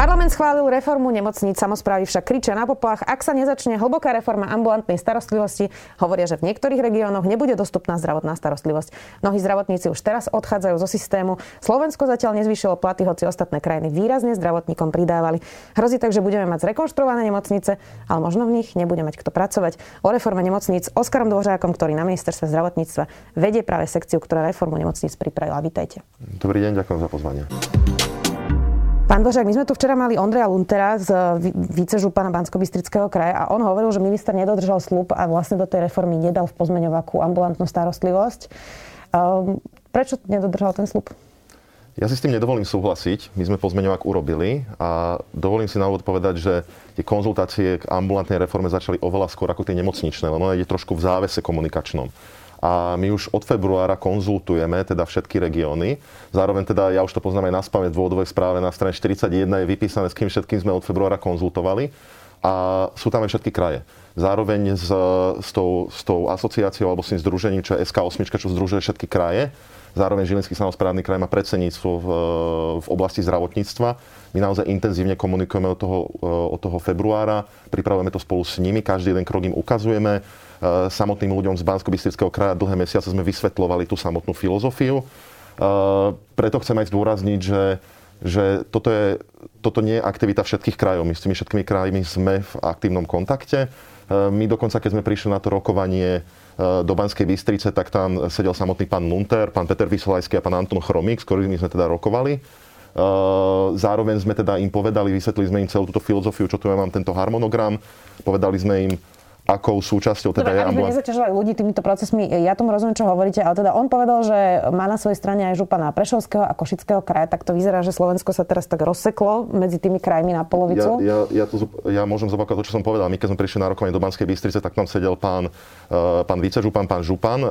Parlament schválil reformu nemocníc, samozprávy však kričia na poplach. Ak sa nezačne hlboká reforma ambulantnej starostlivosti, hovoria, že v niektorých regiónoch nebude dostupná zdravotná starostlivosť. Mnohí zdravotníci už teraz odchádzajú zo systému. Slovensko zatiaľ nezvýšilo platy, hoci ostatné krajiny výrazne zdravotníkom pridávali. Hrozí tak, že budeme mať zrekonštruované nemocnice, ale možno v nich nebude mať kto pracovať. O reforme nemocníc Oskarom Dvořákom, ktorý na ministerstve zdravotníctva vedie práve sekciu, ktorá reformu nemocníc pripravila. Vítajte. Dobrý deň, ďakujem za pozvanie. Pán Božák, my sme tu včera mali Ondreja Luntera z vicežupana bansko kraja a on hovoril, že minister nedodržal slub a vlastne do tej reformy nedal v pozmeňovaku ambulantnú starostlivosť. Um, prečo nedodržal ten slub? Ja si s tým nedovolím súhlasiť. My sme pozmeňovak urobili a dovolím si na úvod povedať, že tie konzultácie k ambulantnej reforme začali oveľa skôr ako tie nemocničné, len ona ide trošku v závese komunikačnom a my už od februára konzultujeme teda všetky regióny. Zároveň teda, ja už to poznám aj na spame v dôvodovej správe na strane 41 je vypísané, s kým všetkým sme od februára konzultovali a sú tam aj všetky kraje. Zároveň s, s, tou, s tou asociáciou alebo s tým združením, čo je SK8, čo združuje všetky kraje, Zároveň Žilinský samozprávny kraj má predsedníctvo v, v oblasti zdravotníctva. My naozaj intenzívne komunikujeme od toho, od toho februára, pripravujeme to spolu s nimi, každý jeden krok im ukazujeme. Eh, samotným ľuďom z bansko kraja dlhé mesiace sme vysvetlovali tú samotnú filozofiu. Eh, preto chcem aj zdôrazniť, že, že toto, je, toto nie je aktivita všetkých krajov. My s tými všetkými krajmi sme v aktívnom kontakte. Eh, my dokonca, keď sme prišli na to rokovanie do Banskej Bystrice, tak tam sedel samotný pán Lunter, pán Peter Vysolajský a pán Anton Chromík, s ktorými sme teda rokovali. Zároveň sme teda im povedali, vysvetlili sme im celú túto filozofiu, čo tu ja mám tento harmonogram. Povedali sme im, akou súčasťou teda Dobre, je ambulant... nezaťažovali ľudí týmito procesmi, ja tomu rozumiem, čo hovoríte, ale teda on povedal, že má na svojej strane aj župana Prešovského a Košického kraja, tak to vyzerá, že Slovensko sa teraz tak rozseklo medzi tými krajmi na polovicu. Ja, ja, ja, to, ja môžem zopakovať to, čo som povedal. My keď sme prišli na rokovanie do Banskej Bystrice, tak tam sedel pán, uh, pán vicežupan, pán župan uh,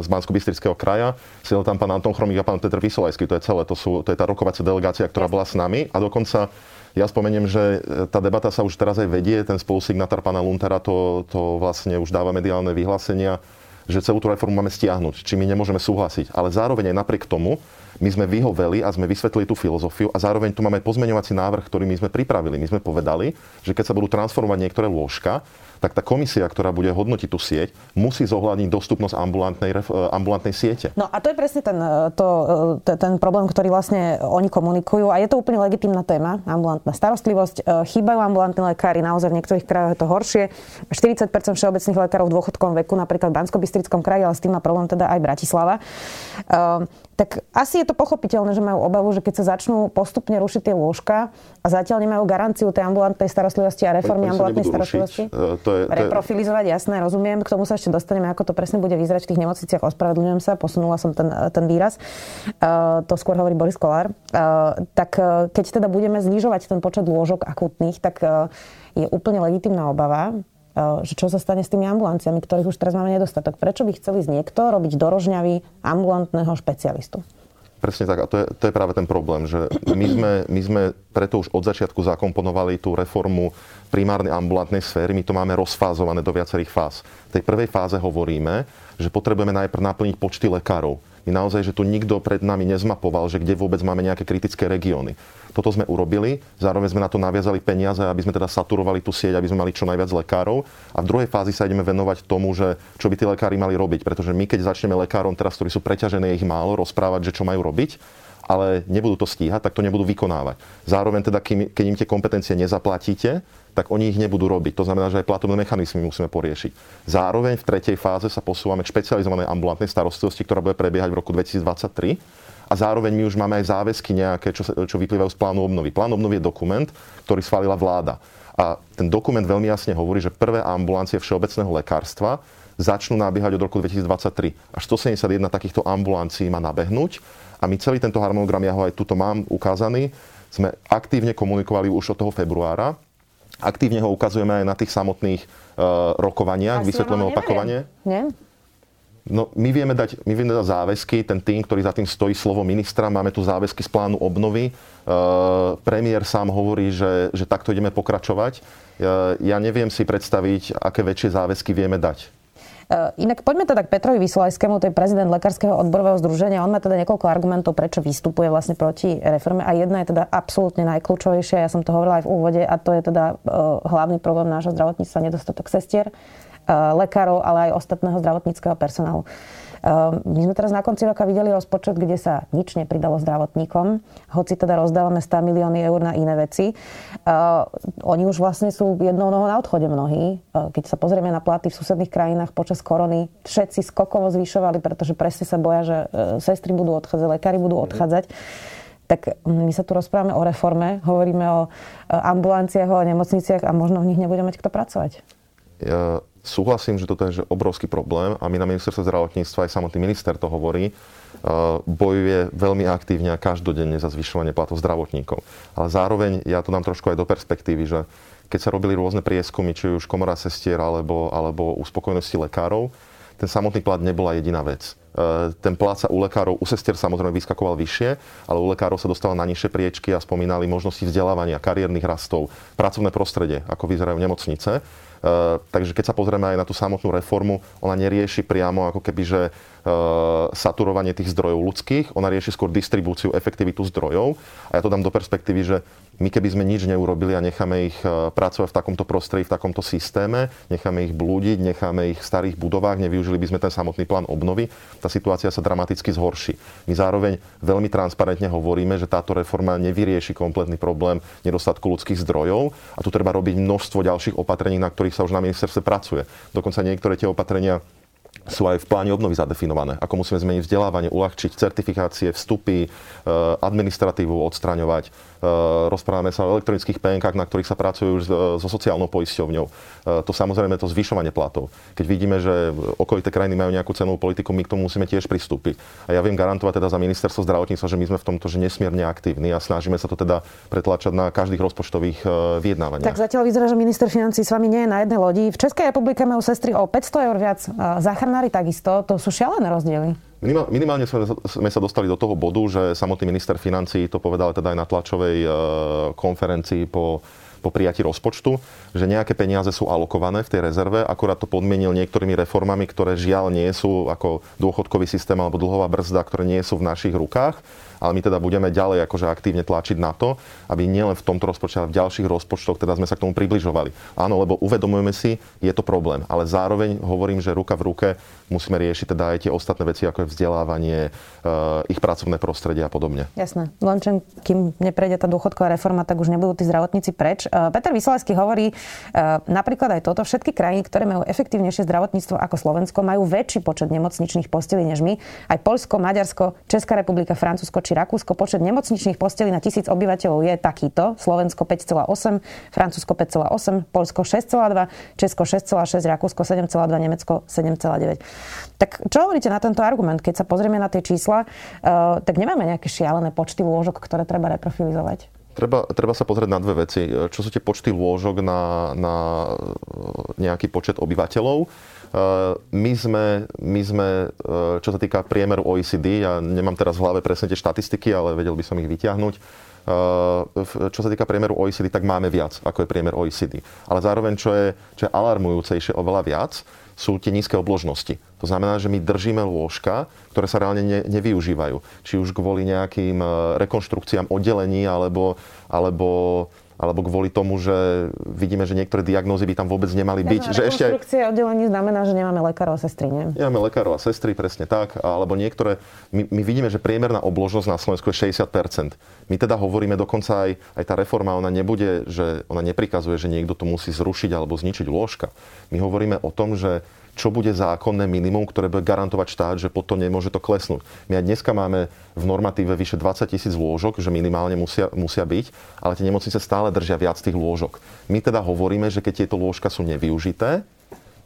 z bansko bystrického kraja, sedel tam pán Anton Chromík a pán Peter Vysolajský. To je celé, to, sú, to je tá rokovacia delegácia, ktorá bola s nami a dokonca ja spomeniem, že e, tá debata sa už teraz aj vedie, ten spolusignatár pána Luntera to, to vlastne už dáva mediálne vyhlásenia, že celú tú reformu máme stiahnuť, či my nemôžeme súhlasiť. Ale zároveň aj napriek tomu, my sme vyhoveli a sme vysvetlili tú filozofiu a zároveň tu máme pozmeňovací návrh, ktorý my sme pripravili. My sme povedali, že keď sa budú transformovať niektoré lôžka, tak tá komisia, ktorá bude hodnotiť tú sieť, musí zohľadniť dostupnosť ambulantnej, eh, ambulantnej siete. No a to je presne ten, eh, to, eh, ten problém, ktorý vlastne oni komunikujú a je to úplne legitimná téma, ambulantná starostlivosť. Chýbajú ambulantní lekári, naozaj v niektorých krajoch je to horšie. 40% všeobecných lekárov v dôchodkovom veku, napríklad v bansko kraji, ale s tým má problém teda aj Bratislava tak asi je to pochopiteľné, že majú obavu, že keď sa začnú postupne rušiť tie lôžka a zatiaľ nemajú garanciu tej ambulantnej starostlivosti a reformy ambulantnej starostlivosti. Uh, to je, to Reprofilizovať, jasné, rozumiem. K tomu sa ešte dostaneme, ako to presne bude vyzerať v tých nemocniciach. Ospravedlňujem sa, posunula som ten, ten výraz. Uh, to skôr hovorí Boris Kolár. Uh, tak uh, keď teda budeme znižovať ten počet lôžok akutných, tak uh, je úplne legitimná obava, že čo sa stane s tými ambulanciami, ktorých už teraz máme nedostatok. Prečo by chceli z niekto robiť do Rožňavy ambulantného špecialistu? Presne tak. A to je, to je práve ten problém, že my sme, my sme preto už od začiatku zakomponovali tú reformu primárnej ambulantnej sféry. My to máme rozfázované do viacerých fáz. V tej prvej fáze hovoríme, že potrebujeme najprv naplniť počty lekárov. My naozaj, že tu nikto pred nami nezmapoval, že kde vôbec máme nejaké kritické regióny. Toto sme urobili, zároveň sme na to naviazali peniaze, aby sme teda saturovali tú sieť, aby sme mali čo najviac lekárov. A v druhej fázi sa ideme venovať tomu, že čo by tí lekári mali robiť. Pretože my, keď začneme lekárom teraz, ktorí sú preťažené, ich málo, rozprávať, že čo majú robiť, ale nebudú to stíhať, tak to nebudú vykonávať. Zároveň teda, keď im tie kompetencie nezaplatíte, tak oni ich nebudú robiť. To znamená, že aj platobné mechanizmy musíme poriešiť. Zároveň v tretej fáze sa posúvame k špecializovanej ambulantnej starostlivosti, ktorá bude prebiehať v roku 2023 a zároveň my už máme aj záväzky nejaké, čo, čo vyplývajú z plánu obnovy. Plán obnovy je dokument, ktorý schválila vláda. A ten dokument veľmi jasne hovorí, že prvé ambulancie všeobecného lekárstva začnú nabiehať od roku 2023. Až 171 takýchto ambulancií má nabehnúť a my celý tento harmonogram, ja ho aj tuto mám ukázaný, sme aktívne komunikovali už od toho februára. Aktívne ho ukazujeme aj na tých samotných uh, rokovaniach, vysvetlujeme opakovanie. Nie? No, my vieme, dať, my vieme dať záväzky, ten tým, ktorý za tým stojí slovo ministra, máme tu záväzky z plánu obnovy. E, premiér sám hovorí, že, že takto ideme pokračovať. E, ja neviem si predstaviť, aké väčšie záväzky vieme dať. E, inak poďme teda k Petrovi Vysolajskému, to je prezident Lekárskeho odborového združenia. On má teda niekoľko argumentov, prečo vystupuje vlastne proti reforme a jedna je teda absolútne najkľúčovejšia, ja som to hovorila aj v úvode, a to je teda uh, hlavný problém nášho zdravotníctva, nedostatok sestier lekárov, ale aj ostatného zdravotníckého personálu. Ehm, my sme teraz na konci roka videli rozpočet, kde sa nič nepridalo zdravotníkom, hoci teda rozdávame 100 milióny eur na iné veci. Ehm, oni už vlastne sú jednou nohou na odchode mnohí. Ehm, keď sa pozrieme na platy v susedných krajinách počas korony, všetci skokovo zvyšovali, pretože presne sa boja, že sestry budú odchádzať, lekári budú odchádzať tak my sa tu rozprávame o reforme, hovoríme o ambulanciách, o nemocniciach a možno v nich nebude mať kto pracovať. Ja súhlasím, že toto je že obrovský problém a my na ministerstve zdravotníctva, aj samotný minister to hovorí, uh, bojuje veľmi aktívne a každodenne za zvyšovanie platov zdravotníkov. Ale zároveň ja to dám trošku aj do perspektívy, že keď sa robili rôzne prieskumy, či už komora sestier alebo, alebo uspokojnosti lekárov, ten samotný plat nebola jediná vec. Uh, ten plat sa u lekárov, u sestier samozrejme vyskakoval vyššie, ale u lekárov sa dostal na nižšie priečky a spomínali možnosti vzdelávania, kariérnych rastov, pracovné prostredie, ako vyzerajú nemocnice. Eh, takže keď sa pozrieme aj na tú samotnú reformu, ona nerieši priamo ako keby, že eh, saturovanie tých zdrojov ľudských, ona rieši skôr distribúciu, efektivitu zdrojov. A ja to dám do perspektívy, že my keby sme nič neurobili a necháme ich e, pracovať v takomto prostredí, v takomto systéme, necháme ich blúdiť, necháme ich v starých budovách, nevyužili by sme ten samotný plán obnovy, tá situácia sa dramaticky zhorší. My zároveň veľmi transparentne hovoríme, že táto reforma nevyrieši kompletný problém nedostatku ľudských zdrojov a tu treba robiť množstvo ďalších opatrení, na ktorých sa už na ministerstve pracuje. Dokonca niektoré tie opatrenia sú aj v pláne obnovy zadefinované. Ako musíme zmeniť vzdelávanie, uľahčiť certifikácie, vstupy, e, administratívu odstraňovať. E, rozprávame sa o elektronických PNK, na ktorých sa pracujú už so sociálnou poisťovňou. E, to samozrejme to zvyšovanie platov. Keď vidíme, že okolité krajiny majú nejakú cenovú politiku, my k tomu musíme tiež pristúpiť. A ja viem garantovať teda za ministerstvo zdravotníctva, že my sme v tomto že nesmierne aktívni a snažíme sa to teda pretlačať na každých rozpočtových vyjednávaniach. Tak zatiaľ vyzerá, že minister financí s vami nie je na jednej lodi. V Českej republike majú sestry o 500 eur viac záchranná novinári takisto, to sú šialené rozdiely. Minimálne sme, sa dostali do toho bodu, že samotný minister financí to povedal teda aj na tlačovej e, konferencii po, po prijati rozpočtu, že nejaké peniaze sú alokované v tej rezerve, akurát to podmienil niektorými reformami, ktoré žiaľ nie sú ako dôchodkový systém alebo dlhová brzda, ktoré nie sú v našich rukách ale my teda budeme ďalej akože aktívne tlačiť na to, aby nielen v tomto rozpočte, ale v ďalších rozpočtoch teda sme sa k tomu približovali. Áno, lebo uvedomujeme si, je to problém, ale zároveň hovorím, že ruka v ruke musíme riešiť teda aj tie ostatné veci, ako je vzdelávanie, eh, ich pracovné prostredie a podobne. Jasné. Len čím, kým neprejde tá dôchodková reforma, tak už nebudú tí zdravotníci preč. Eh, Peter Vysolajský hovorí eh, napríklad aj toto. Všetky krajiny, ktoré majú efektívnejšie zdravotníctvo ako Slovensko, majú väčší počet nemocničných postelí než my. Aj Polsko, Maďarsko, Česká republika, Francúzsko či Rakúsko počet nemocničných postelí na tisíc obyvateľov je takýto. Slovensko 5,8, Francúzsko 5,8, Polsko 6,2, Česko 6,6, Rakúsko 7,2, Nemecko 7,9. Tak čo hovoríte na tento argument? Keď sa pozrieme na tie čísla, uh, tak nemáme nejaké šialené počty lôžok, ktoré treba reprofilizovať? Treba, treba sa pozrieť na dve veci. Čo sú tie počty lôžok na, na nejaký počet obyvateľov? Eh, my sme, my sme, eh, čo sa týka priemeru OECD, ja nemám teraz v hlave presne tie štatistiky, ale vedel by som ich vyťahnuť, eh, čo sa týka priemeru OECD, tak máme viac, ako je priemer OECD. Ale zároveň, čo je, čo je alarmujúcejšie oveľa viac, sú tie nízke obložnosti. To znamená, že my držíme lôžka, ktoré sa reálne ne, nevyužívajú. Či už kvôli nejakým rekonštrukciám oddelení, alebo, alebo alebo kvôli tomu, že vidíme, že niektoré diagnózy by tam vôbec nemali byť. Že ešte aj... oddelení znamená, že nemáme lekárov a sestry, nie? Nemáme lekárov a sestry, presne tak. Alebo niektoré... My, my vidíme, že priemerná obložnosť na Slovensku je 60%. My teda hovoríme dokonca aj, aj tá reforma, ona nebude, že ona neprikazuje, že niekto to musí zrušiť alebo zničiť lôžka. My hovoríme o tom, že čo bude zákonné minimum, ktoré bude garantovať štát, že potom nemôže to klesnúť. My aj dneska máme v normatíve vyše 20 tisíc lôžok, že minimálne musia, musia byť, ale tie nemocnice stále držia viac tých lôžok. My teda hovoríme, že keď tieto lôžka sú nevyužité,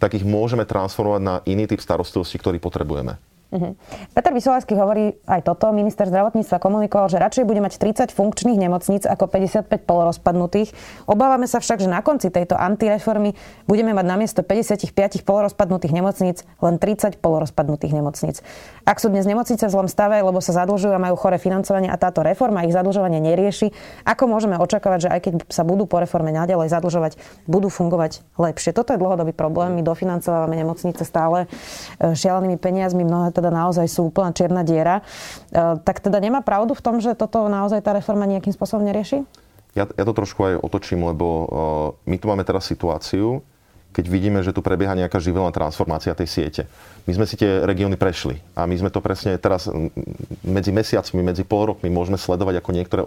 tak ich môžeme transformovať na iný typ starostlivosti, ktorý potrebujeme. Uh-huh. Peter Vysolajský hovorí aj toto. Minister zdravotníctva komunikoval, že radšej bude mať 30 funkčných nemocníc ako 55 polorozpadnutých. Obávame sa však, že na konci tejto antireformy budeme mať namiesto 55 polorozpadnutých nemocníc len 30 polorozpadnutých nemocníc. Ak sú dnes nemocnice v zlom stave, lebo sa zadlžujú a majú chore financovanie a táto reforma ich zadlžovanie nerieši, ako môžeme očakávať, že aj keď sa budú po reforme naďalej zadlžovať, budú fungovať lepšie. Toto je dlhodobý problém. My dofinancovávame nemocnice stále e, šialenými peniazmi. Mnohé teda naozaj sú úplná čierna diera. E, tak teda nemá pravdu v tom, že toto naozaj tá reforma nejakým spôsobom nerieši? Ja, ja to trošku aj otočím, lebo uh, my tu máme teraz situáciu, keď vidíme, že tu prebieha nejaká živelná transformácia tej siete. My sme si tie regióny prešli a my sme to presne teraz medzi mesiacmi, medzi pol rokmi môžeme sledovať, ako niektoré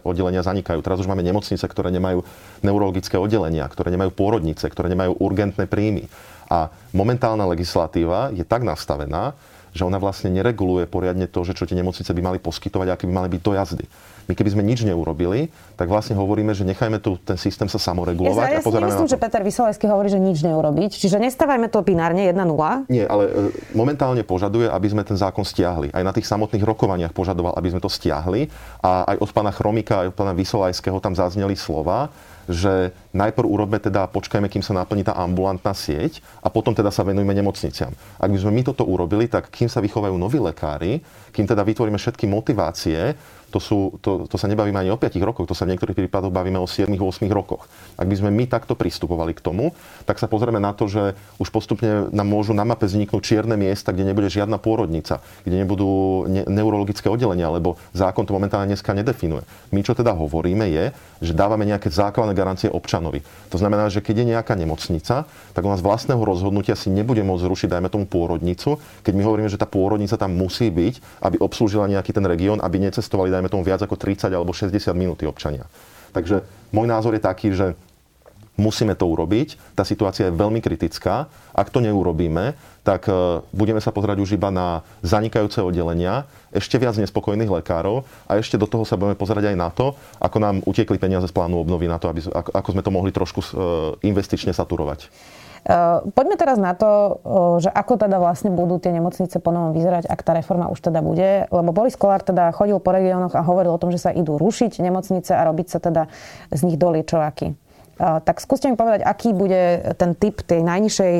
oddelenia zanikajú. Teraz už máme nemocnice, ktoré nemajú neurologické oddelenia, ktoré nemajú pôrodnice, ktoré nemajú urgentné príjmy. A momentálna legislatíva je tak nastavená, že ona vlastne nereguluje poriadne to, že čo tie nemocnice by mali poskytovať, aké by mali byť dojazdy. My keby sme nič neurobili, tak vlastne hovoríme, že nechajme tu ten systém sa samoregulovať. Ja, ja, si myslím, že Peter Vysolajský hovorí, že nič neurobiť. Čiže nestávajme to binárne 1-0. Nie, ale e, momentálne požaduje, aby sme ten zákon stiahli. Aj na tých samotných rokovaniach požadoval, aby sme to stiahli. A aj od pána Chromika, aj od pána Vysolajského tam zazneli slova, že najprv urobme teda, počkajme, kým sa naplní tá ambulantná sieť a potom teda sa venujme nemocniciam. Ak by sme my toto urobili, tak kým sa vychovajú noví lekári, kým teda vytvoríme všetky motivácie, to, sú, to, to sa nebavíme ani o 5 rokoch, to sa v niektorých prípadoch bavíme o 7-8 rokoch. Ak by sme my takto pristupovali k tomu, tak sa pozrieme na to, že už postupne nám môžu na mape vzniknúť čierne miesta, kde nebude žiadna pôrodnica, kde nebudú ne- neurologické oddelenia, lebo zákon to momentálne dneska nedefinuje. My čo teda hovoríme je, že dávame nejaké základné garancie občanovi. To znamená, že keď je nejaká nemocnica, tak ona z vlastného rozhodnutia si nebude môcť zrušiť, dajme tomu pôrodnicu, keď my hovoríme, že tá pôrodnica tam musí byť, aby obslúžila nejaký ten región, aby necestovali, dajme tomu viac ako 30 alebo 60 minút občania. Takže môj názor je taký, že musíme to urobiť. Tá situácia je veľmi kritická. Ak to neurobíme, tak e, budeme sa pozerať už iba na zanikajúce oddelenia, ešte viac nespokojných lekárov a ešte do toho sa budeme pozerať aj na to, ako nám utiekli peniaze z plánu obnovy na to, aby, ako sme to mohli trošku e, investične saturovať. Eh, poďme teraz na to, eh, že ako teda vlastne budú tie nemocnice ponovom vyzerať, ak tá reforma už teda bude. Lebo Boris Kolár teda chodil po regiónoch a hovoril o tom, že sa idú rušiť nemocnice a robiť sa teda z nich doliečovaky. Tak skúste mi povedať, aký bude ten typ tej najnižšej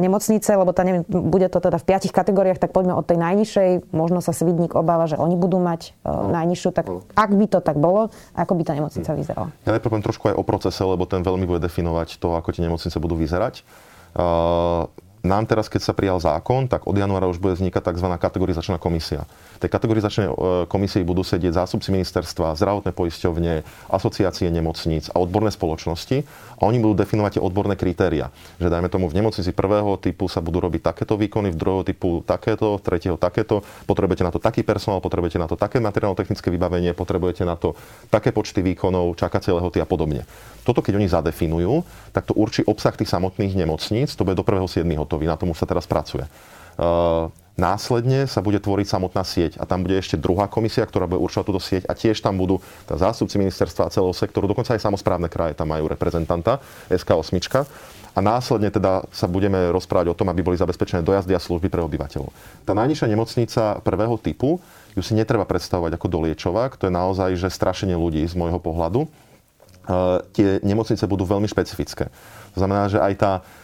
nemocnice, lebo tá, neviem, bude to teda v piatich kategóriách, tak poďme od tej najnižšej. Možno sa Svidník obáva, že oni budú mať no. najnižšiu, tak no. ak by to tak bolo, ako by tá nemocnica hm. vyzerala? Ja najprv trošku aj o procese, lebo ten veľmi bude definovať to, ako tie nemocnice budú vyzerať. Nám teraz, keď sa prijal zákon, tak od januára už bude vznikať tzv. kategorizačná komisia. Tej kategorizačnej e, komisii budú sedieť zástupci ministerstva, zdravotné poisťovne, asociácie nemocníc a odborné spoločnosti a oni budú definovať tie odborné kritéria. Že dajme tomu v nemocnici prvého typu sa budú robiť takéto výkony, v druhého typu takéto, tretieho takéto, potrebujete na to taký personál, potrebujete na to také materiálno-technické vybavenie, potrebujete na to také počty výkonov, čakacie lehoty a podobne. Toto, keď oni zadefinujú, tak to určí obsah tých samotných nemocníc, to bude do 1.7. hotový, na tom už sa teraz pracuje. Uh, Následne sa bude tvoriť samotná sieť a tam bude ešte druhá komisia, ktorá bude určovať túto sieť a tiež tam budú tá zástupci ministerstva a celého sektoru, dokonca aj samozprávne kraje tam majú reprezentanta, SK8. A následne teda sa budeme rozprávať o tom, aby boli zabezpečené dojazdy a služby pre obyvateľov. Tá najnižšia nemocnica prvého typu ju si netreba predstavovať ako doliečovák, to je naozaj že strašenie ľudí z môjho pohľadu. Uh, tie nemocnice budú veľmi špecifické. To znamená, že aj tá E,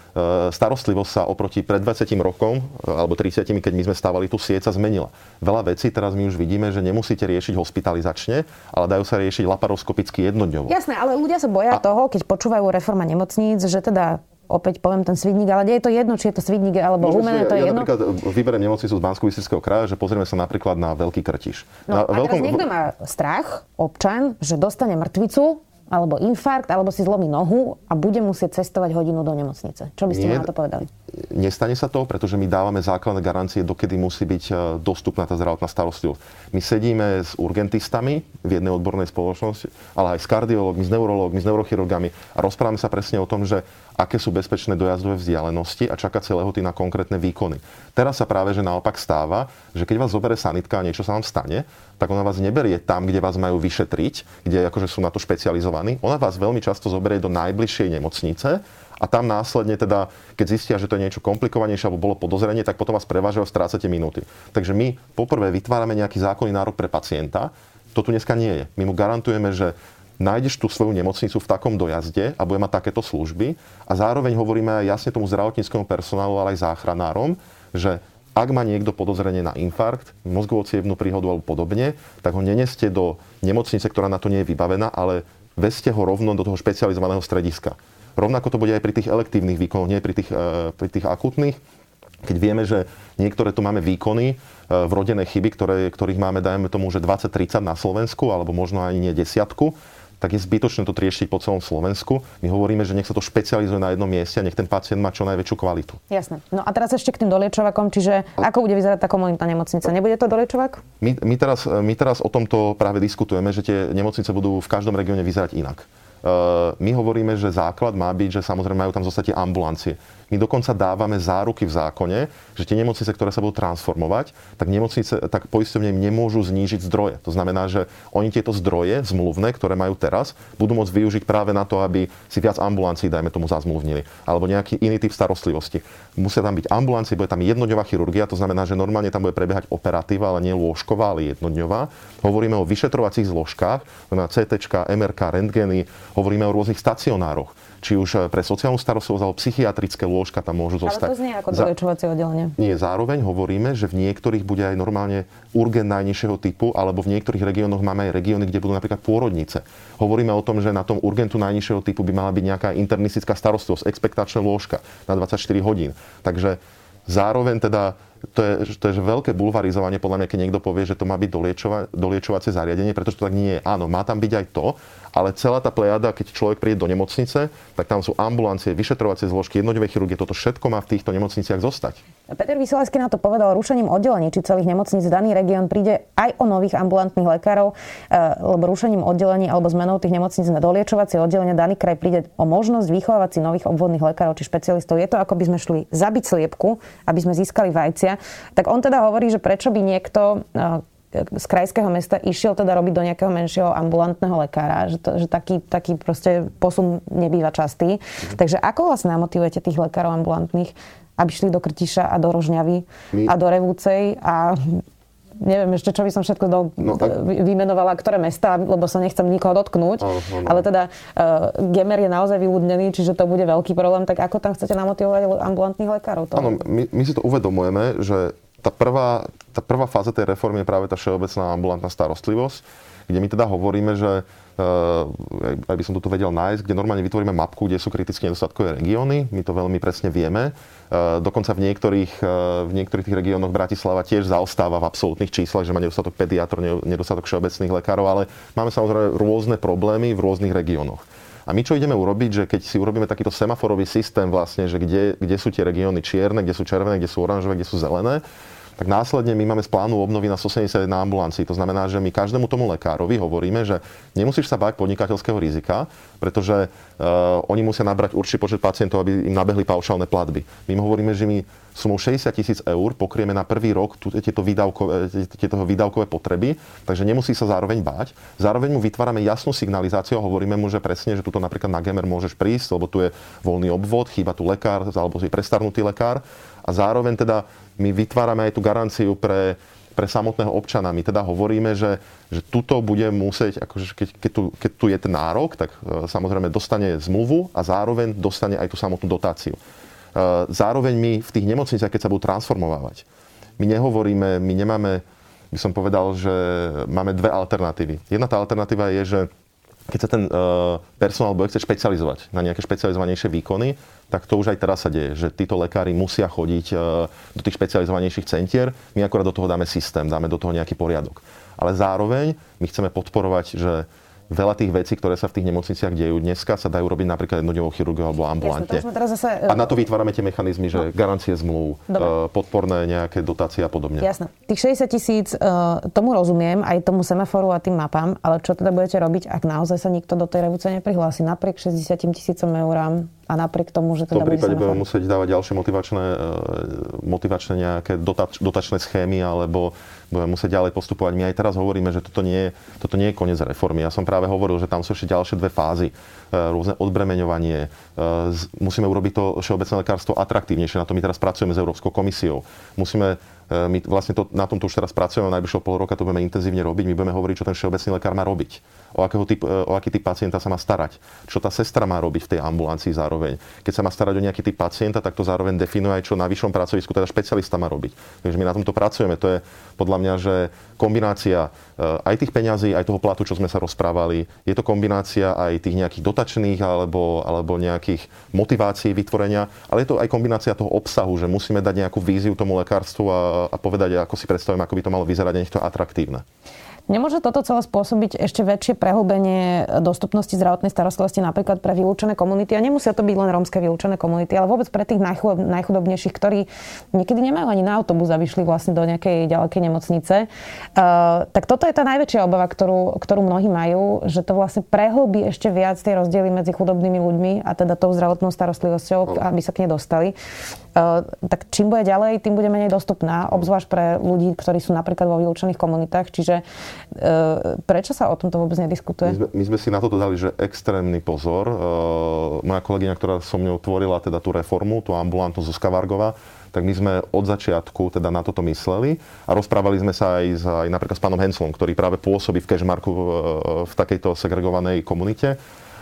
starostlivosť sa oproti pred 20 rokom, e, alebo 30, keď my sme stávali tú sieť, sa zmenila. Veľa vecí teraz my už vidíme, že nemusíte riešiť hospitalizačne, ale dajú sa riešiť laparoskopicky jednodňovo. Jasné, ale ľudia sa boja a... toho, keď počúvajú reforma nemocníc, že teda opäť poviem ten svidník, ale nie je to jedno, či je to svidník alebo humené, to je ja jedno. napríklad vyberiem nemocnicu z bansko kraja, že pozrieme sa napríklad na Veľký Krtiš. No, na a veľkom... teraz niekto má strach, občan, že dostane mŕtvicu alebo infarkt, alebo si zlomí nohu a bude musieť cestovať hodinu do nemocnice. Čo by ste Nie, na to povedali? Nestane sa to, pretože my dávame základné garancie, dokedy musí byť e, dostupná tá zdravotná starostlivosť. My sedíme s urgentistami v jednej odbornej spoločnosti, ale aj s kardiológmi, s neurológmi, s neurochirurgami a rozprávame sa presne o tom, že aké sú bezpečné dojazdové vzdialenosti a čakacie lehoty na konkrétne výkony. Teraz sa práve že naopak stáva, že keď vás zoberie sanitka a niečo sa vám stane, tak ona vás neberie tam, kde vás majú vyšetriť, kde akože sú na to špecializovaní. Ona vás veľmi často zoberie do najbližšej nemocnice a tam následne teda, keď zistia, že to je niečo komplikovanejšie alebo bolo podozrenie, tak potom vás prevážajú a strácate minúty. Takže my poprvé vytvárame nejaký zákonný nárok pre pacienta, to tu dneska nie je. My mu garantujeme, že nájdeš tú svoju nemocnicu v takom dojazde a bude mať takéto služby a zároveň hovoríme aj jasne tomu zdravotníckému personálu, ale aj záchranárom, že ak má niekto podozrenie na infarkt, mozgovú cievnú príhodu alebo podobne, tak ho neneste do nemocnice, ktorá na to nie je vybavená, ale veste ho rovno do toho špecializovaného strediska. Rovnako to bude aj pri tých elektívnych výkonoch, nie pri tých, e, pri tých akutných. Keď vieme, že niektoré tu máme výkony, e, vrodené chyby, ktoré, ktorých máme, dajme tomu, že 20-30 na Slovensku, alebo možno ani nie desiatku, tak je zbytočné to riešiť po celom Slovensku. My hovoríme, že nech sa to špecializuje na jednom mieste a nech ten pacient má čo najväčšiu kvalitu. Jasné. No a teraz ešte k tým doliečovakom, čiže ako bude vyzerať tá komunitná nemocnica? Nebude to doliečovak? My, my, teraz, my teraz o tomto práve diskutujeme, že tie nemocnice budú v každom regióne vyzerať inak. Uh, my hovoríme, že základ má byť, že samozrejme majú tam zostať ambulancie. My dokonca dávame záruky v zákone, že tie nemocnice, ktoré sa budú transformovať, tak, nemocnice, tak poisťovne nemôžu znížiť zdroje. To znamená, že oni tieto zdroje zmluvné, ktoré majú teraz, budú môcť využiť práve na to, aby si viac ambulancií, dajme tomu, zazmluvnili. Alebo nejaký iný typ starostlivosti. Musia tam byť ambulancie, bude tam jednodňová chirurgia, to znamená, že normálne tam bude prebiehať operatíva, ale nie lôžková, ale jednodňová. Hovoríme o vyšetrovacích zložkách, znamená CT, MRK, rentgeny, hovoríme o rôznych stacionároch či už eh, pre sociálnu starostlivosť alebo psychiatrické lôžka tam môžu zostať. Ale to znie ako doliečovacie oddelenie. Nie, zároveň hovoríme, že v niektorých bude aj normálne urgent najnižšieho typu, alebo v niektorých regiónoch máme aj regióny, kde budú napríklad pôrodnice. Hovoríme o tom, že na tom urgentu najnižšieho typu by mala byť nejaká internistická starostlivosť, expektačné lôžka na 24 hodín. Takže zároveň teda to je, to je veľké bulvarizovanie, podľa mňa, keď niekto povie, že to má byť doliečova, doliečovacie zariadenie, pretože to tak nie je. Áno, má tam byť aj to, ale celá tá plejada, keď človek príde do nemocnice, tak tam sú ambulancie, vyšetrovacie zložky, jednodňové chirurgie, toto všetko má v týchto nemocniciach zostať. Peter Vysolajský na to povedal rušením oddelení či celých nemocníc daný región príde aj o nových ambulantných lekárov, e, lebo rušením oddelení alebo zmenou tých nemocníc na doliečovacie oddelenia daný kraj príde o možnosť vychovávať si nových obvodných lekárov či špecialistov. Je to ako by sme šli zabiť sliepku, aby sme získali vajcia. Tak on teda hovorí, že prečo by niekto e, z krajského mesta išiel teda robiť do nejakého menšieho ambulantného lekára, že, to, že taký, taký proste posun nebýva častý. Mm. Takže ako vlastne namotivujete tých lekárov ambulantných, aby šli do Krtiša a do Rožňavy My... a do Revúcej a neviem ešte, čo by som všetko do, no, tak... vymenovala, ktoré mesta, lebo sa nechcem nikoho dotknúť. Oh, oh, Ale teda uh, Gemer je naozaj vyľudnený, čiže to bude veľký problém. Tak ako tam chcete namotivovať ambulantných lekárov? Áno, my, my si to uvedomujeme, že tá prvá, tá prvá fáza tej reformy je práve tá všeobecná ambulantná starostlivosť, kde my teda hovoríme, že uh, aj by som to tu vedel nájsť, kde normálne vytvoríme mapku, kde sú kriticky nedostatkové regióny. My to veľmi presne vieme. Uh, dokonca v niektorých, uh, v niektorých tých regiónoch Bratislava tiež zaostáva v absolútnych číslach, že má nedostatok pediatrov, nedostatok všeobecných lekárov, ale máme samozrejme rôzne problémy v rôznych regiónoch. A my čo ideme urobiť, že keď si urobíme takýto semaforový systém vlastne, že kde, kde sú tie regióny čierne, kde sú červené, kde sú oranžové, kde sú zelené, tak následne my máme z plánu obnovy na 171 ambulancii. To znamená, že my každému tomu lekárovi hovoríme, že nemusíš sa báť podnikateľského rizika, pretože uh, oni musia nabrať určitý počet pacientov, aby im nabehli paušálne platby. My im hovoríme, že my sumou 60 tisíc eur pokrieme na prvý rok tieto výdavkové, výdavkové potreby, takže nemusí sa zároveň báť. Zároveň mu vytvárame jasnú signalizáciu a hovoríme mu, že presne, že tuto napríklad na Gemer môžeš prísť, lebo tu je voľný obvod, chýba tu lekár alebo je prestarnutý lekár a zároveň teda my vytvárame aj tú garanciu pre, pre samotného občana. My teda hovoríme, že, že tuto bude musieť, akože keď, keď, tu, keď tu je ten nárok, tak e, samozrejme dostane zmluvu a zároveň dostane aj tú samotnú dotáciu. E, zároveň my v tých nemocniciach, keď sa budú transformovať, my nehovoríme, my nemáme, by som povedal, že máme dve alternatívy. Jedna tá alternatíva je, že keď sa ten uh, personál bude chcieť špecializovať na nejaké špecializovanejšie výkony, tak to už aj teraz sa deje, že títo lekári musia chodiť uh, do tých špecializovanejších centier. My akorát do toho dáme systém, dáme do toho nejaký poriadok. Ale zároveň my chceme podporovať, že veľa tých vecí, ktoré sa v tých nemocniciach dejú dneska, sa dajú robiť napríklad jednodňovou chirurgiou alebo ambulantne. Jasne, zase... A na to vytvárame tie mechanizmy, že no. garancie zmluv, Dobre. Eh, podporné nejaké dotácie a podobne. Jasné. Tých 60 tisíc, uh, tomu rozumiem, aj tomu semaforu a tým mapám, ale čo teda budete robiť, ak naozaj sa nikto do tej revúce neprihlási napriek 60 tisícom eurám? a napriek tomu, že teda v tom prípade budeme musieť dávať ďalšie motivačné, e, motivačné nejaké dotač, dotačné schémy alebo budeme musieť ďalej postupovať. My aj teraz hovoríme, že toto nie, toto nie je koniec reformy. Ja som práve hovoril, že tam sú ešte ďalšie dve fázy. E, rôzne odbremeňovanie. E, musíme urobiť to všeobecné lekárstvo atraktívnejšie. Na to my teraz pracujeme s Európskou komisiou. Musíme my vlastne to, na tomto už teraz pracujeme, najbližšieho pol roka to budeme intenzívne robiť. My budeme hovoriť, čo ten všeobecný lekár má robiť o, akého typ, e, o aký typ pacienta sa má starať, čo tá sestra má robiť v tej ambulancii zároveň. Keď sa má starať o nejaký typ pacienta, tak to zároveň definuje aj, čo na vyššom pracovisku teda špecialista má robiť. Takže my na tomto pracujeme. To je podľa mňa, že kombinácia e, aj tých peňazí, aj toho platu, čo sme sa rozprávali, je to kombinácia aj tých nejakých dotačných alebo, alebo nejakých motivácií vytvorenia, ale je to aj kombinácia toho obsahu, že musíme dať nejakú víziu tomu lekárstvu a, a povedať, ako si predstavím, ako by to malo vyzerať nech to atraktívne. Nemôže toto celé spôsobiť ešte väčšie prehlbenie dostupnosti zdravotnej starostlivosti napríklad pre vylúčené komunity? A nemusia to byť len rómske vylúčené komunity, ale vôbec pre tých najchudobnejších, ktorí niekedy nemajú ani na autobus a vyšli vlastne do nejakej ďalekej nemocnice. Uh, tak toto je tá najväčšia obava, ktorú, ktorú mnohí majú, že to vlastne prehlbí ešte viac tie rozdiely medzi chudobnými ľuďmi a teda tou zdravotnou starostlivosťou, aby sa k nej dostali. Uh, tak čím bude ďalej, tým bude menej dostupná, obzvlášť pre ľudí, ktorí sú napríklad vo vylúčených komunitách. Čiže E, prečo sa o tomto vôbec nediskutuje? My sme, my sme si na toto dali, že extrémny pozor. E, moja kolegyňa, ktorá so mnou tvorila teda tú reformu, tú ambulantnú Zuzka Vargová, tak my sme od začiatku teda na toto mysleli a rozprávali sme sa aj, s, aj napríklad s pánom Henslom, ktorý práve pôsobí v Kežmarku v, v takejto segregovanej komunite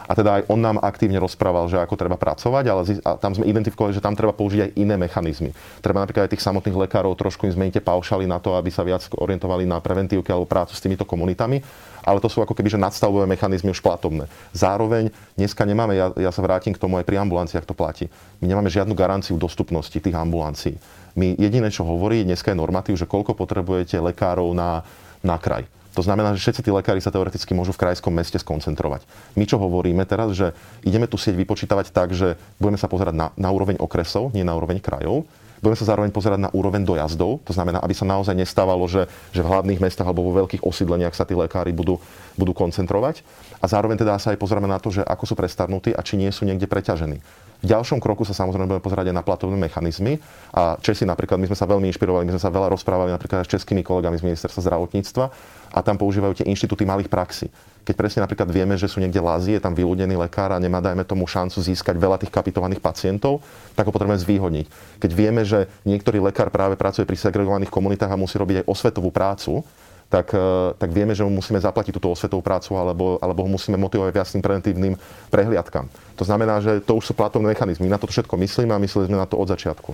a teda aj on nám aktívne rozprával, že ako treba pracovať, ale a tam sme identifikovali, že tam treba použiť aj iné mechanizmy. Treba napríklad aj tých samotných lekárov trošku im zmeníte paušali na to, aby sa viac orientovali na preventívky alebo prácu s týmito komunitami ale to sú ako keby že nadstavové mechanizmy už platobné. Zároveň dneska nemáme, ja, ja sa vrátim k tomu aj pri ambulanciách to platí. My nemáme žiadnu garanciu dostupnosti tých ambulancií. My jediné, čo hovorí, dneska je normatív, že koľko potrebujete lekárov na, na kraj. To znamená, že všetci tí lekári sa teoreticky môžu v krajskom meste skoncentrovať. My čo hovoríme teraz, že ideme tu sieť vypočítavať tak, že budeme sa pozerať na, na úroveň okresov, nie na úroveň krajov. Budeme sa zároveň pozerať na úroveň dojazdov, to znamená, aby sa naozaj nestávalo, že, že v hlavných mestách alebo vo veľkých osídleniach sa tí lekári budú, budú koncentrovať. A zároveň teda sa aj pozrieme na to, že ako sú prestarnutí a či nie sú niekde preťažení. V ďalšom kroku sa samozrejme budeme pozerať aj na platovné mechanizmy. A Česi napríklad, my sme sa veľmi inšpirovali, my sme sa veľa rozprávali napríklad aj s českými kolegami z ministerstva zdravotníctva a tam používajú tie inštitúty malých praxí. Keď presne napríklad vieme, že sú niekde lázy, je tam vyľudený lekár a nemá, dajme tomu, šancu získať veľa tých kapitovaných pacientov, tak ho potrebujeme zvýhodniť. Keď vieme, že niektorý lekár práve pracuje pri segregovaných komunitách a musí robiť aj osvetovú prácu, tak, e, tak vieme, že mu musíme zaplatiť túto osvetovú prácu alebo, alebo ho musíme motivovať viac tým preventívnym prehliadkam. To znamená, že to už sú platovné mechanizmy. Na to všetko myslíme a mysleli sme na to od začiatku.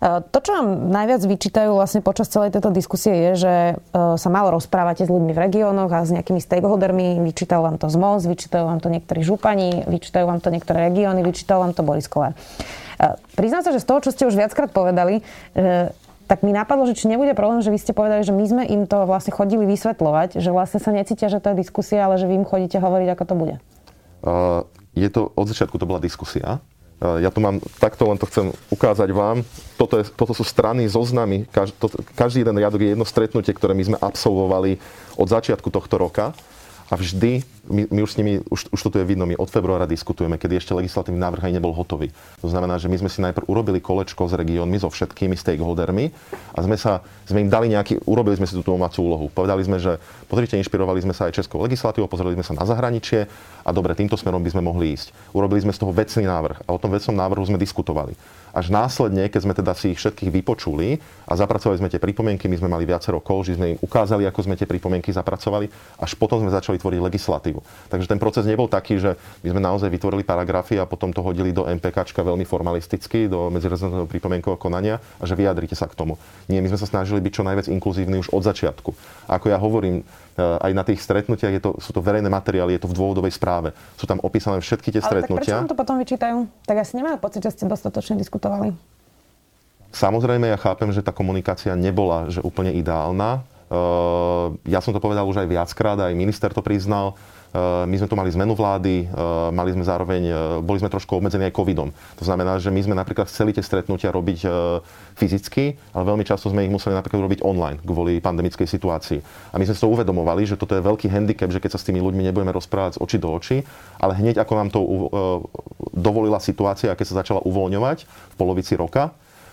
E, to, čo vám najviac vyčítajú vlastne počas celej tejto diskusie je, že e, sa málo rozprávate s ľuďmi v regiónoch a s nejakými stakeholdermi. Vyčítajú vám to z MOZ, vyčítajú vám to niektorí župani, vyčítajú vám to niektoré regióny, vyčítajú vám to Boris Kolár. Priznám sa, že z toho, čo ste už viackrát povedali, tak mi napadlo, že či nebude problém, že vy ste povedali, že my sme im to vlastne chodili vysvetľovať, že vlastne sa necítia, že to je diskusia, ale že vy im chodíte hovoriť, ako to bude. Uh, je to, od začiatku to bola diskusia. Uh, ja tu mám, takto len to chcem ukázať vám. Toto, je, toto sú strany, zoznamy. Každý, to, každý jeden riadok je jedno stretnutie, ktoré my sme absolvovali od začiatku tohto roka. A vždy, my, my už s nimi, už, už to je vidno, my od februára diskutujeme, kedy ešte legislatívny návrh aj nebol hotový. To znamená, že my sme si najprv urobili kolečko s regiónmi, so všetkými stakeholdermi a sme, sa, sme im dali nejaký, urobili sme si tú domácu úlohu. Povedali sme, že pozrite, inšpirovali sme sa aj českou legislatívou, pozreli sme sa na zahraničie a dobre, týmto smerom by sme mohli ísť. Urobili sme z toho vecný návrh a o tom vecnom návrhu sme diskutovali. Až následne, keď sme teda si ich všetkých vypočuli a zapracovali sme tie pripomienky, my sme mali viacero kol, že sme im ukázali, ako sme tie pripomienky zapracovali, až potom sme začali tvoriť legislatívu. Takže ten proces nebol taký, že my sme naozaj vytvorili paragrafy a potom to hodili do MPK veľmi formalisticky, do medzirezortného pripomienkového konania a že vyjadrite sa k tomu. Nie, my sme sa snažili byť čo najviac inkluzívni už od začiatku. Ako ja hovorím, aj na tých stretnutiach je to, sú to verejné materiály, je to v dôvodovej správe. Sú tam opísané všetky tie Ale stretnutia. Ale tak prečo to potom vyčítajú? Tak asi nemajú pocit, že ste dostatočne diskutovali. Samozrejme, ja chápem, že tá komunikácia nebola že úplne ideálna. Eh, ja som to povedal už aj viackrát, aj minister to priznal. My sme tu mali zmenu vlády, mali sme zároveň, boli sme trošku obmedzení aj covidom. To znamená, že my sme napríklad chceli tie stretnutia robiť fyzicky, ale veľmi často sme ich museli napríklad robiť online kvôli pandemickej situácii. A my sme si to uvedomovali, že toto je veľký handicap, že keď sa s tými ľuďmi nebudeme rozprávať z oči do očí, ale hneď ako nám to dovolila situácia, keď sa začala uvoľňovať v polovici roka,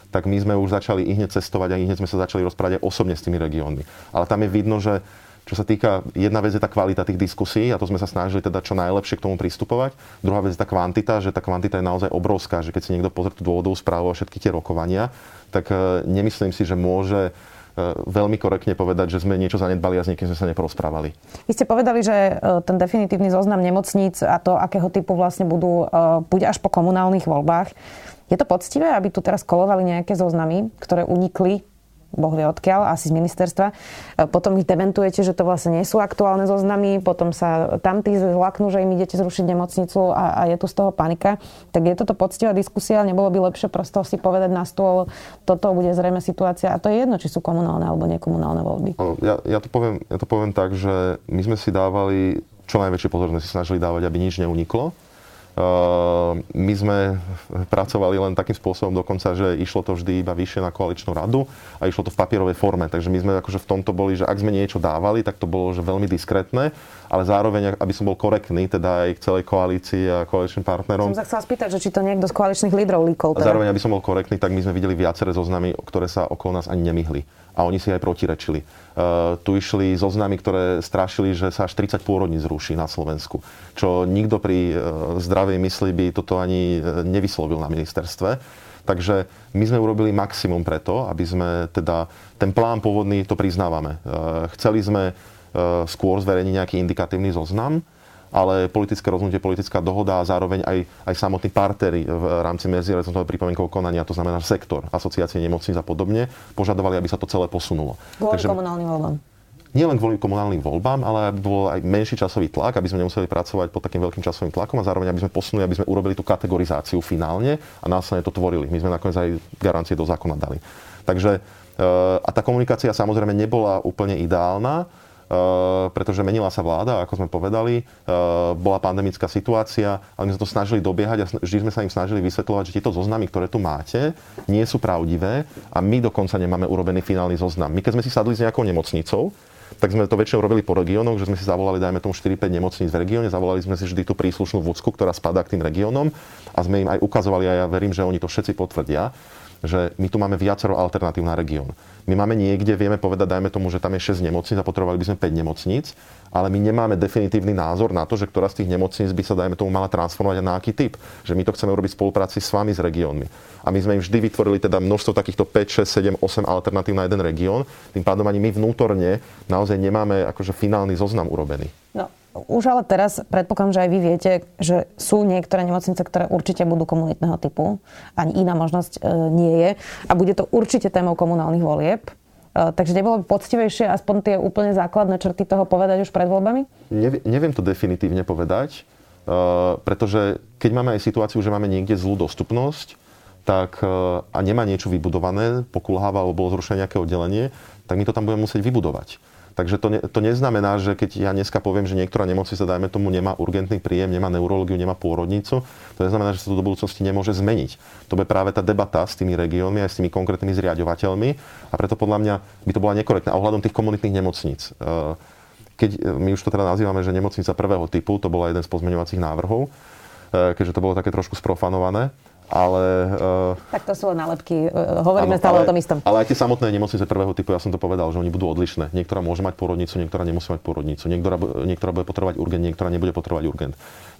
tak my sme už začali i cestovať a i hneď sme sa začali rozprávať aj osobne s tými regiónmi. Ale tam je vidno, že čo sa týka, jedna vec je tá kvalita tých diskusí a to sme sa snažili teda čo najlepšie k tomu pristupovať. Druhá vec je tá kvantita, že tá kvantita je naozaj obrovská, že keď si niekto pozrie tú dôvodovú správu a všetky tie rokovania, tak e, nemyslím si, že môže e, veľmi korektne povedať, že sme niečo zanedbali a s niekým sme sa neporozprávali. Vy ste povedali, že e, ten definitívny zoznam nemocníc a to, akého typu vlastne budú, bude až po komunálnych voľbách. Je to poctivé, aby tu teraz kolovali nejaké zoznamy, ktoré unikli Boh vie odkiaľ, asi z ministerstva. E, potom ich dementujete, že to vlastne nie sú aktuálne zoznamy, potom sa tam tí zlaknú, že im idete zrušiť nemocnicu a, a je tu z toho panika. Tak je toto poctivá diskusia, nebolo by lepšie prosto si povedať na stôl, toto bude zrejme situácia a to je jedno, či sú komunálne alebo nekomunálne voľby. Ja, ja, to poviem, ja to poviem tak, že my sme si dávali čo najväčšie pozornosť si snažili dávať, aby nič neuniklo my sme pracovali len takým spôsobom dokonca, že išlo to vždy iba vyššie na koaličnú radu a išlo to v papierovej forme. Takže my sme akože v tomto boli, že ak sme niečo dávali, tak to bolo že veľmi diskrétne, ale zároveň, aby som bol korektný, teda aj k celej koalícii a koaličným partnerom. Som sa chcela spýtať, že či to niekto z koaličných lídrov líkol. Teda. Zároveň, aby som bol korektný, tak my sme videli viaceré zoznamy, ktoré sa okolo nás ani nemihli a oni si aj protirečili. Uh, tu išli zoznamy, ktoré strašili, že sa až 30 pôrodní zruší na Slovensku. Čo nikto pri uh, zdravej mysli by toto ani e, nevyslovil na ministerstve. Takže my sme urobili maximum preto, aby sme teda ten plán pôvodný to priznávame. Chceli sme skôr zverejniť nejaký indikatívny zoznam, ale politické rozhodnutie, politická dohoda a zároveň aj, aj samotní partnery v rámci medzirezortového pripomienkového konania, to znamená sektor, asociácie nemocníc a podobne, požadovali, aby sa to celé posunulo. Kvôli Takže, komunálnym voľbám. Nie len kvôli komunálnym voľbám, ale aby bol aj menší časový tlak, aby sme nemuseli pracovať pod takým veľkým časovým tlakom a zároveň aby sme posunuli, aby sme urobili tú kategorizáciu finálne a následne to tvorili. My sme nakoniec aj garancie do zákona dali. Takže eh, a tá komunikácia samozrejme nebola úplne ideálna, pretože menila sa vláda, ako sme povedali, eh, bola pandemická situácia, ale my sme to snažili dobiehať a vždy sme sa im snažili vysvetľovať, že tieto zoznamy, ktoré tu máte, nie sú pravdivé a my dokonca nemáme urobený finálny zoznam. My keď sme si sadli s nejakou nemocnicou, tak sme to väčšinou robili po regiónoch, že sme si zavolali, dajme tomu 4-5 nemocníc v regióne, zavolali sme si vždy tú príslušnú vúcku, ktorá spadá k tým regiónom a sme im aj ukazovali a ja verím, že oni to všetci potvrdia, že my tu máme viacero alternatív na región. My máme niekde, vieme povedať, dajme tomu, že tam je 6 nemocníc a potrebovali by sme 5 nemocníc, ale my nemáme definitívny názor na to, že ktorá z tých nemocníc by sa, dajme tomu, mala transformovať na aký typ. Že my to chceme urobiť v spolupráci s vami, s regiónmi. A my sme im vždy vytvorili teda množstvo takýchto 5, 6, 7, 8 alternatív na jeden región. Tým pádom ani my vnútorne naozaj nemáme akože finálny zoznam urobený. No, už ale teraz predpokladám, že aj vy viete, že sú niektoré nemocnice, ktoré určite budú komunitného typu. Ani iná možnosť e, nie je. A bude to určite témou komunálnych volieb. E, takže nebolo by poctivejšie aspoň tie úplne základné črty toho povedať už pred voľbami? Neviem, neviem to definitívne povedať, e, pretože keď máme aj situáciu, že máme niekde zlú dostupnosť, tak a nemá niečo vybudované, pokulháva alebo bolo zrušené nejaké oddelenie, tak my to tam budeme musieť vybudovať. Takže to, ne, to neznamená, že keď ja dneska poviem, že niektorá nemocnica, dajme tomu, nemá urgentný príjem, nemá neurológiu, nemá pôrodnicu, to neznamená, že sa to do budúcnosti nemôže zmeniť. To je práve tá debata s tými regiónmi a s tými konkrétnymi zriadovateľmi a preto podľa mňa by to bola nekorektná ohľadom tých komunitných nemocníc. Eh, keď eh, my už to teda nazývame, že nemocnica prvého typu, to bola jeden z pozmeňovacích návrhov, eh, keďže to bolo také trošku sprofanované, ale... Uh, tak to sú len nálepky, uh, hovoríme áno, stále ale, o tom istom. Ale aj tie samotné nemocnice prvého typu, ja som to povedal, že oni budú odlišné. Niektorá môže mať pôrodnicu, niektorá nemusí mať pôrodnicu. Niektorá, niektorá bude potrebovať urgent, niektorá nebude potrebovať urgent.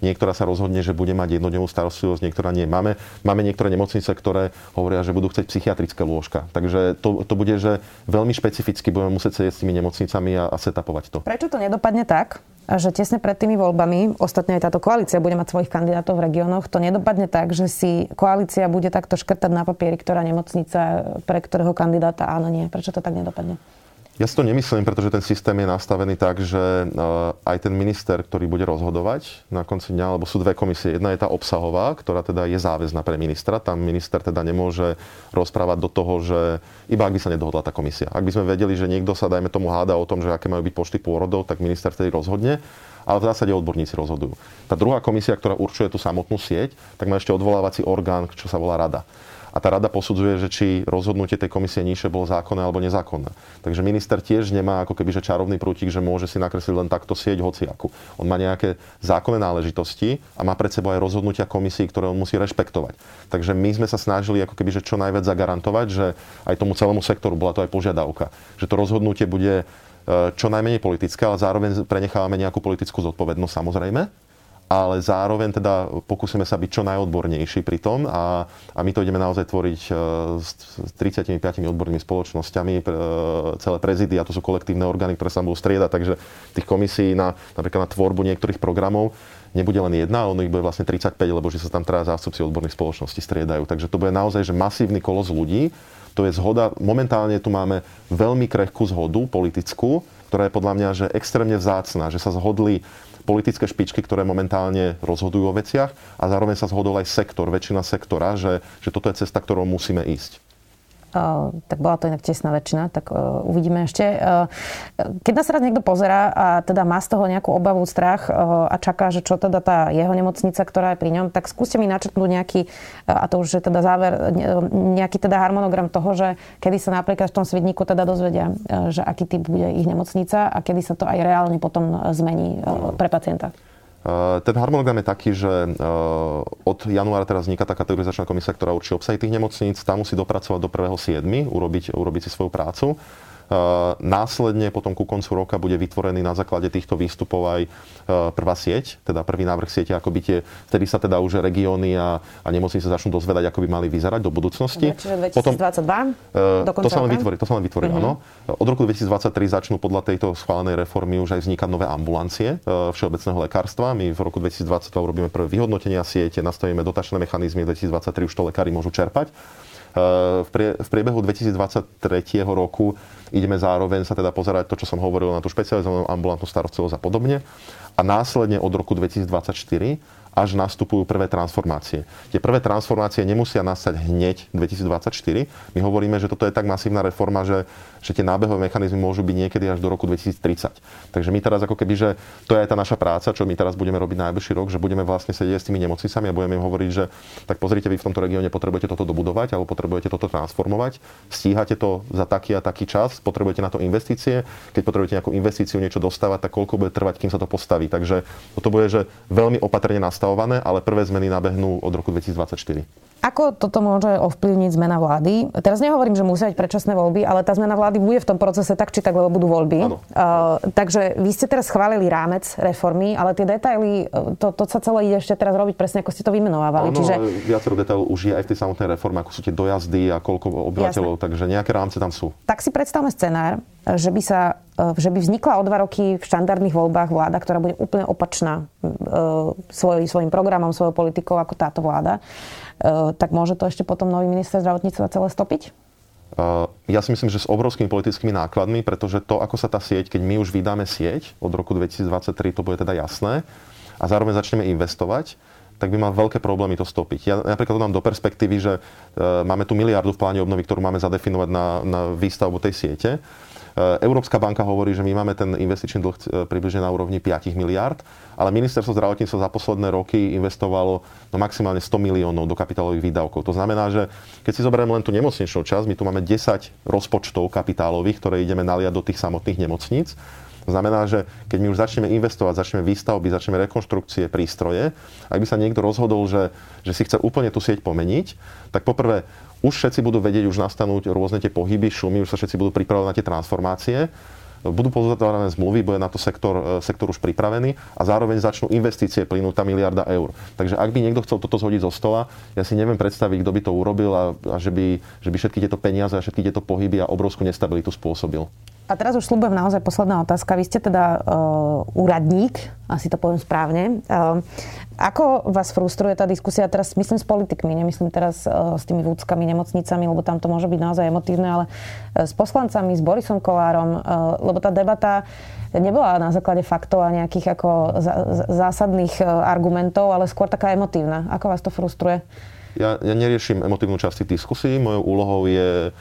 Niektorá sa rozhodne, že bude mať jednodennú starostlivosť, niektorá nie. Máme, máme niektoré nemocnice, ktoré hovoria, že budú chcieť psychiatrické lôžka. Takže to, to bude, že veľmi špecificky budeme musieť sedieť s tými nemocnicami a, a setapovať to. Prečo to nedopadne tak, že tesne pred tými voľbami, ostatne aj táto koalícia bude mať svojich kandidátov v regiónoch, to nedopadne tak, že si koalícia bude takto škrtať na papieri, ktorá nemocnica pre ktorého kandidáta áno, nie. Prečo to tak nedopadne? Ja si to nemyslím, pretože ten systém je nastavený tak, že eh, aj ten minister, ktorý bude rozhodovať na konci dňa, alebo sú dve komisie. Jedna je tá obsahová, ktorá teda je záväzná pre ministra. Tam minister teda nemôže rozprávať do toho, že iba ak by sa nedohodla tá komisia. Ak by sme vedeli, že niekto sa, dajme tomu, háda o tom, že aké majú byť počty pôrodov, tak minister vtedy rozhodne ale v zásade odborníci rozhodujú. Tá druhá komisia, ktorá určuje tú samotnú sieť, tak má ešte odvolávací orgán, čo sa volá rada a tá rada posudzuje, že či rozhodnutie tej komisie nižšie bolo zákonné alebo nezákonné. Takže minister tiež nemá ako keby že čarovný prútik, že môže si nakresliť len takto sieť hociaku. On má nejaké zákonné náležitosti a má pred sebou aj rozhodnutia komisí, ktoré on musí rešpektovať. Takže my sme sa snažili ako keby že čo najviac zagarantovať, že aj tomu celému sektoru bola to aj požiadavka, že to rozhodnutie bude e, čo najmenej politické, ale zároveň prenechávame nejakú politickú zodpovednosť samozrejme ale zároveň teda pokúsime sa byť čo najodbornejší pri tom a, a my to ideme naozaj tvoriť e, s 35 odbornými spoločnosťami, e, celé prezidy a to sú kolektívne orgány, ktoré sa budú striedať, takže tých komisí na, napríklad na tvorbu niektorých programov nebude len jedna, ale ich bude vlastne 35, lebo že sa tam teraz zástupci odborných spoločností striedajú. Takže to bude naozaj že masívny kolos ľudí, to je zhoda, momentálne tu máme veľmi krehkú zhodu politickú, ktorá je podľa mňa že extrémne vzácna, že sa zhodli politické špičky, ktoré momentálne rozhodujú o veciach a zároveň sa zhodol aj sektor, väčšina sektora, že, že toto je cesta, ktorou musíme ísť tak bola to inak tesná väčšina, tak uh, uvidíme ešte. Uh, keď nás teraz niekto pozera a teda má z toho nejakú obavu, strach a čaká, že čo teda tá jeho nemocnica, ktorá je pri ňom, tak skúste mi načrtnúť nejaký, a to už je teda záver, nejaký teda harmonogram toho, že kedy sa napríklad v tom svidníku teda dozvedia, že aký typ bude ich nemocnica a kedy sa to aj reálne potom zmení pre pacienta. Eh, ten harmonogram je taký, že eh, od januára teraz vzniká tá kategorizačná komisia, ktorá určí obsahy tých nemocníc. Tá musí dopracovať do 1.7. urobiť, urobiť si svoju prácu. Eh, následne potom ku koncu roka bude vytvorený na základe týchto výstupov aj eh, prvá sieť, teda prvý návrh siete, ako by tie, vtedy sa teda už regióny a, a nemocnice začnú dozvedať, ako by mali vyzerať do budúcnosti. Čiže 2022? Potom, do to sa len vytvorí, to sa len vytvorí, mm-hmm. áno. Od roku 2023 začnú podľa tejto schválenej reformy už aj vznikať nové ambulancie všeobecného lekárstva. My v roku 2022 robíme prvé vyhodnotenia siete, nastavíme dotačné mechanizmy, v 2023 už to lekári môžu čerpať. V, prie, v priebehu 2023 roku ideme zároveň sa teda pozerať to, čo som hovoril na tú špecializovanú ambulantnú starostlivosť a podobne. A následne od roku 2024 až nastupujú prvé transformácie. Tie prvé transformácie nemusia nastať hneď 2024. My hovoríme, že toto je tak masívna reforma, že, že tie nábehové mechanizmy môžu byť niekedy až do roku 2030. Takže my teraz ako keby, že to je aj tá naša práca, čo my teraz budeme robiť najbližší rok, že budeme vlastne sedieť s tými nemocnicami a budeme im hovoriť, že tak pozrite, vy v tomto regióne potrebujete toto dobudovať alebo potrebujete toto transformovať, stíhate to za taký a taký čas, potrebujete na to investície, keď potrebujete nejakú investíciu niečo dostávať, tak koľko bude trvať, kým sa to postaví. Takže toto bude, že veľmi opatrne nastavené nastavované, ale prvé zmeny nabehnú od roku 2024. Ako toto môže ovplyvniť zmena vlády? Teraz nehovorím, že musia byť predčasné voľby, ale tá zmena vlády bude v tom procese tak či tak, lebo budú voľby. Uh, takže vy ste teraz schválili rámec reformy, ale tie detaily, to, to sa celé ide ešte teraz robiť presne, ako ste to vymenovávali. Áno, Čiže... viacero detailov už je aj v tej samotnej reforme, ako sú tie dojazdy a koľko obyvateľov, Jasne. takže nejaké rámce tam sú. Tak si predstavme scenár, že by, sa, e, že by vznikla o dva roky v štandardných voľbách vláda, ktorá bude úplne opačná e, svoj, svojim programom, svojou politikou ako táto vláda, e, tak môže to ešte potom nový minister zdravotníctva celé stopiť? Ja si myslím, že s obrovskými politickými nákladmi, pretože to, ako sa tá sieť, keď my už vydáme sieť od roku 2023, to bude teda jasné, a zároveň začneme investovať, tak by mal veľké problémy to stopiť. Ja napríklad to dám do perspektívy, že máme tu miliardu v pláne obnovy, ktorú máme zadefinovať na, na výstavbu tej siete E, Európska banka hovorí, že my máme ten investičný dlh e, približne na úrovni 5 miliard, ale ministerstvo zdravotníctva za posledné roky investovalo no maximálne 100 miliónov do kapitálových výdavkov. To znamená, že keď si zoberieme len tú nemocničnú časť, my tu máme 10 rozpočtov kapitálových, ktoré ideme naliať do tých samotných nemocníc. To znamená, že keď my už začneme investovať, začneme výstavby, začneme rekonštrukcie, prístroje, ak by sa niekto rozhodol, že, že si chce úplne tú sieť pomeniť, tak poprvé už všetci budú vedieť, už nastanú rôzne tie pohyby, šumy, už sa všetci budú pripravovať na tie transformácie budú pozatvárané zmluvy, bude na to sektor, e, sektor už pripravený a zároveň začnú investície plynúť tá miliarda eur. Takže ak by niekto chcel toto zhodiť zo stola, ja si neviem predstaviť, kto by to urobil a, a že, by, že by všetky tieto peniaze a všetky tieto pohyby a obrovskú nestabilitu spôsobil. A teraz už slúbujem naozaj posledná otázka. Vy ste teda uh, úradník, asi to poviem správne. Uh, ako vás frustruje tá diskusia teraz, myslím s politikmi, nemyslím teraz uh, s tými vúckami, nemocnicami, lebo tam to môže byť naozaj emotívne, ale uh, s poslancami, s Borisom Kolárom, uh, lebo tá debata nebola na základe faktov a nejakých ako zásadných argumentov, ale skôr taká emotívna. Ako vás to frustruje? Ja, ja neriešim emotívnu časť diskusí. Mojou úlohou je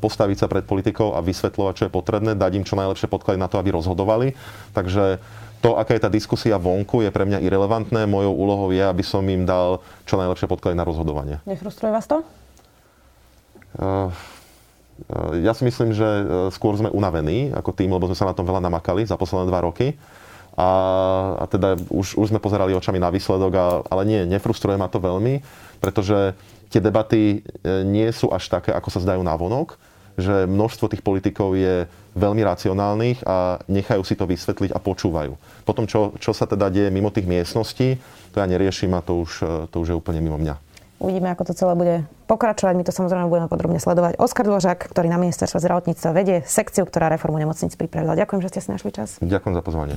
postaviť sa pred politikou a vysvetľovať, čo je potrebné, dať im čo najlepšie podklady na to, aby rozhodovali. Takže to, aká je tá diskusia vonku, je pre mňa irrelevantné. Mojou úlohou je, aby som im dal čo najlepšie podklady na rozhodovanie. Nefrustruje vás to? Uh, ja si myslím, že skôr sme unavení ako tým, lebo sme sa na tom veľa namakali za posledné dva roky. A, a teda už, už sme pozerali očami na výsledok, a, ale nie, nefrustruje ma to veľmi, pretože tie debaty e, nie sú až také, ako sa zdajú na vonok, že množstvo tých politikov je veľmi racionálnych a nechajú si to vysvetliť a počúvajú. Potom, čo, čo sa teda deje mimo tých miestností, to ja neriešim a to už, e, to už je úplne mimo mňa. Uvidíme, ako to celé bude pokračovať. My to samozrejme budeme podrobne sledovať. Oskar Dvožák, ktorý na ministerstve zdravotníctva vedie sekciu, ktorá reformu nemocnic pripravila. Ďakujem, že ste si našli čas. Ďakujem za pozvanie.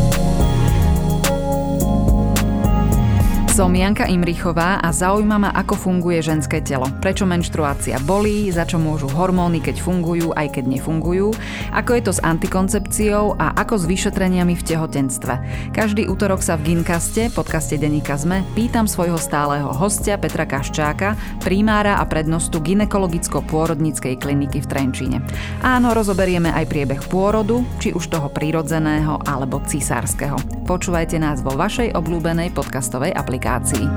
Som Janka Imrichová a zaujíma ma, ako funguje ženské telo. Prečo menštruácia bolí, za čo môžu hormóny, keď fungujú, aj keď nefungujú, ako je to s antikoncepciou a ako s vyšetreniami v tehotenstve. Každý útorok sa v Ginkaste, podcaste Deníka Zme, pýtam svojho stáleho hostia Petra Kaščáka, primára a prednostu ginekologicko-pôrodníckej kliniky v Trenčíne. Áno, rozoberieme aj priebeh pôrodu, či už toho prírodzeného alebo cisárskeho. Počúvajte nás vo vašej obľúbenej podcastovej aplikácii aplikácii.